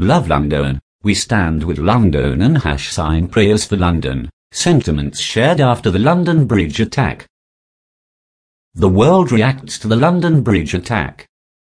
Love London. We stand with London and hash sign prayers for London. Sentiments shared after the London Bridge attack. The world reacts to the London Bridge attack.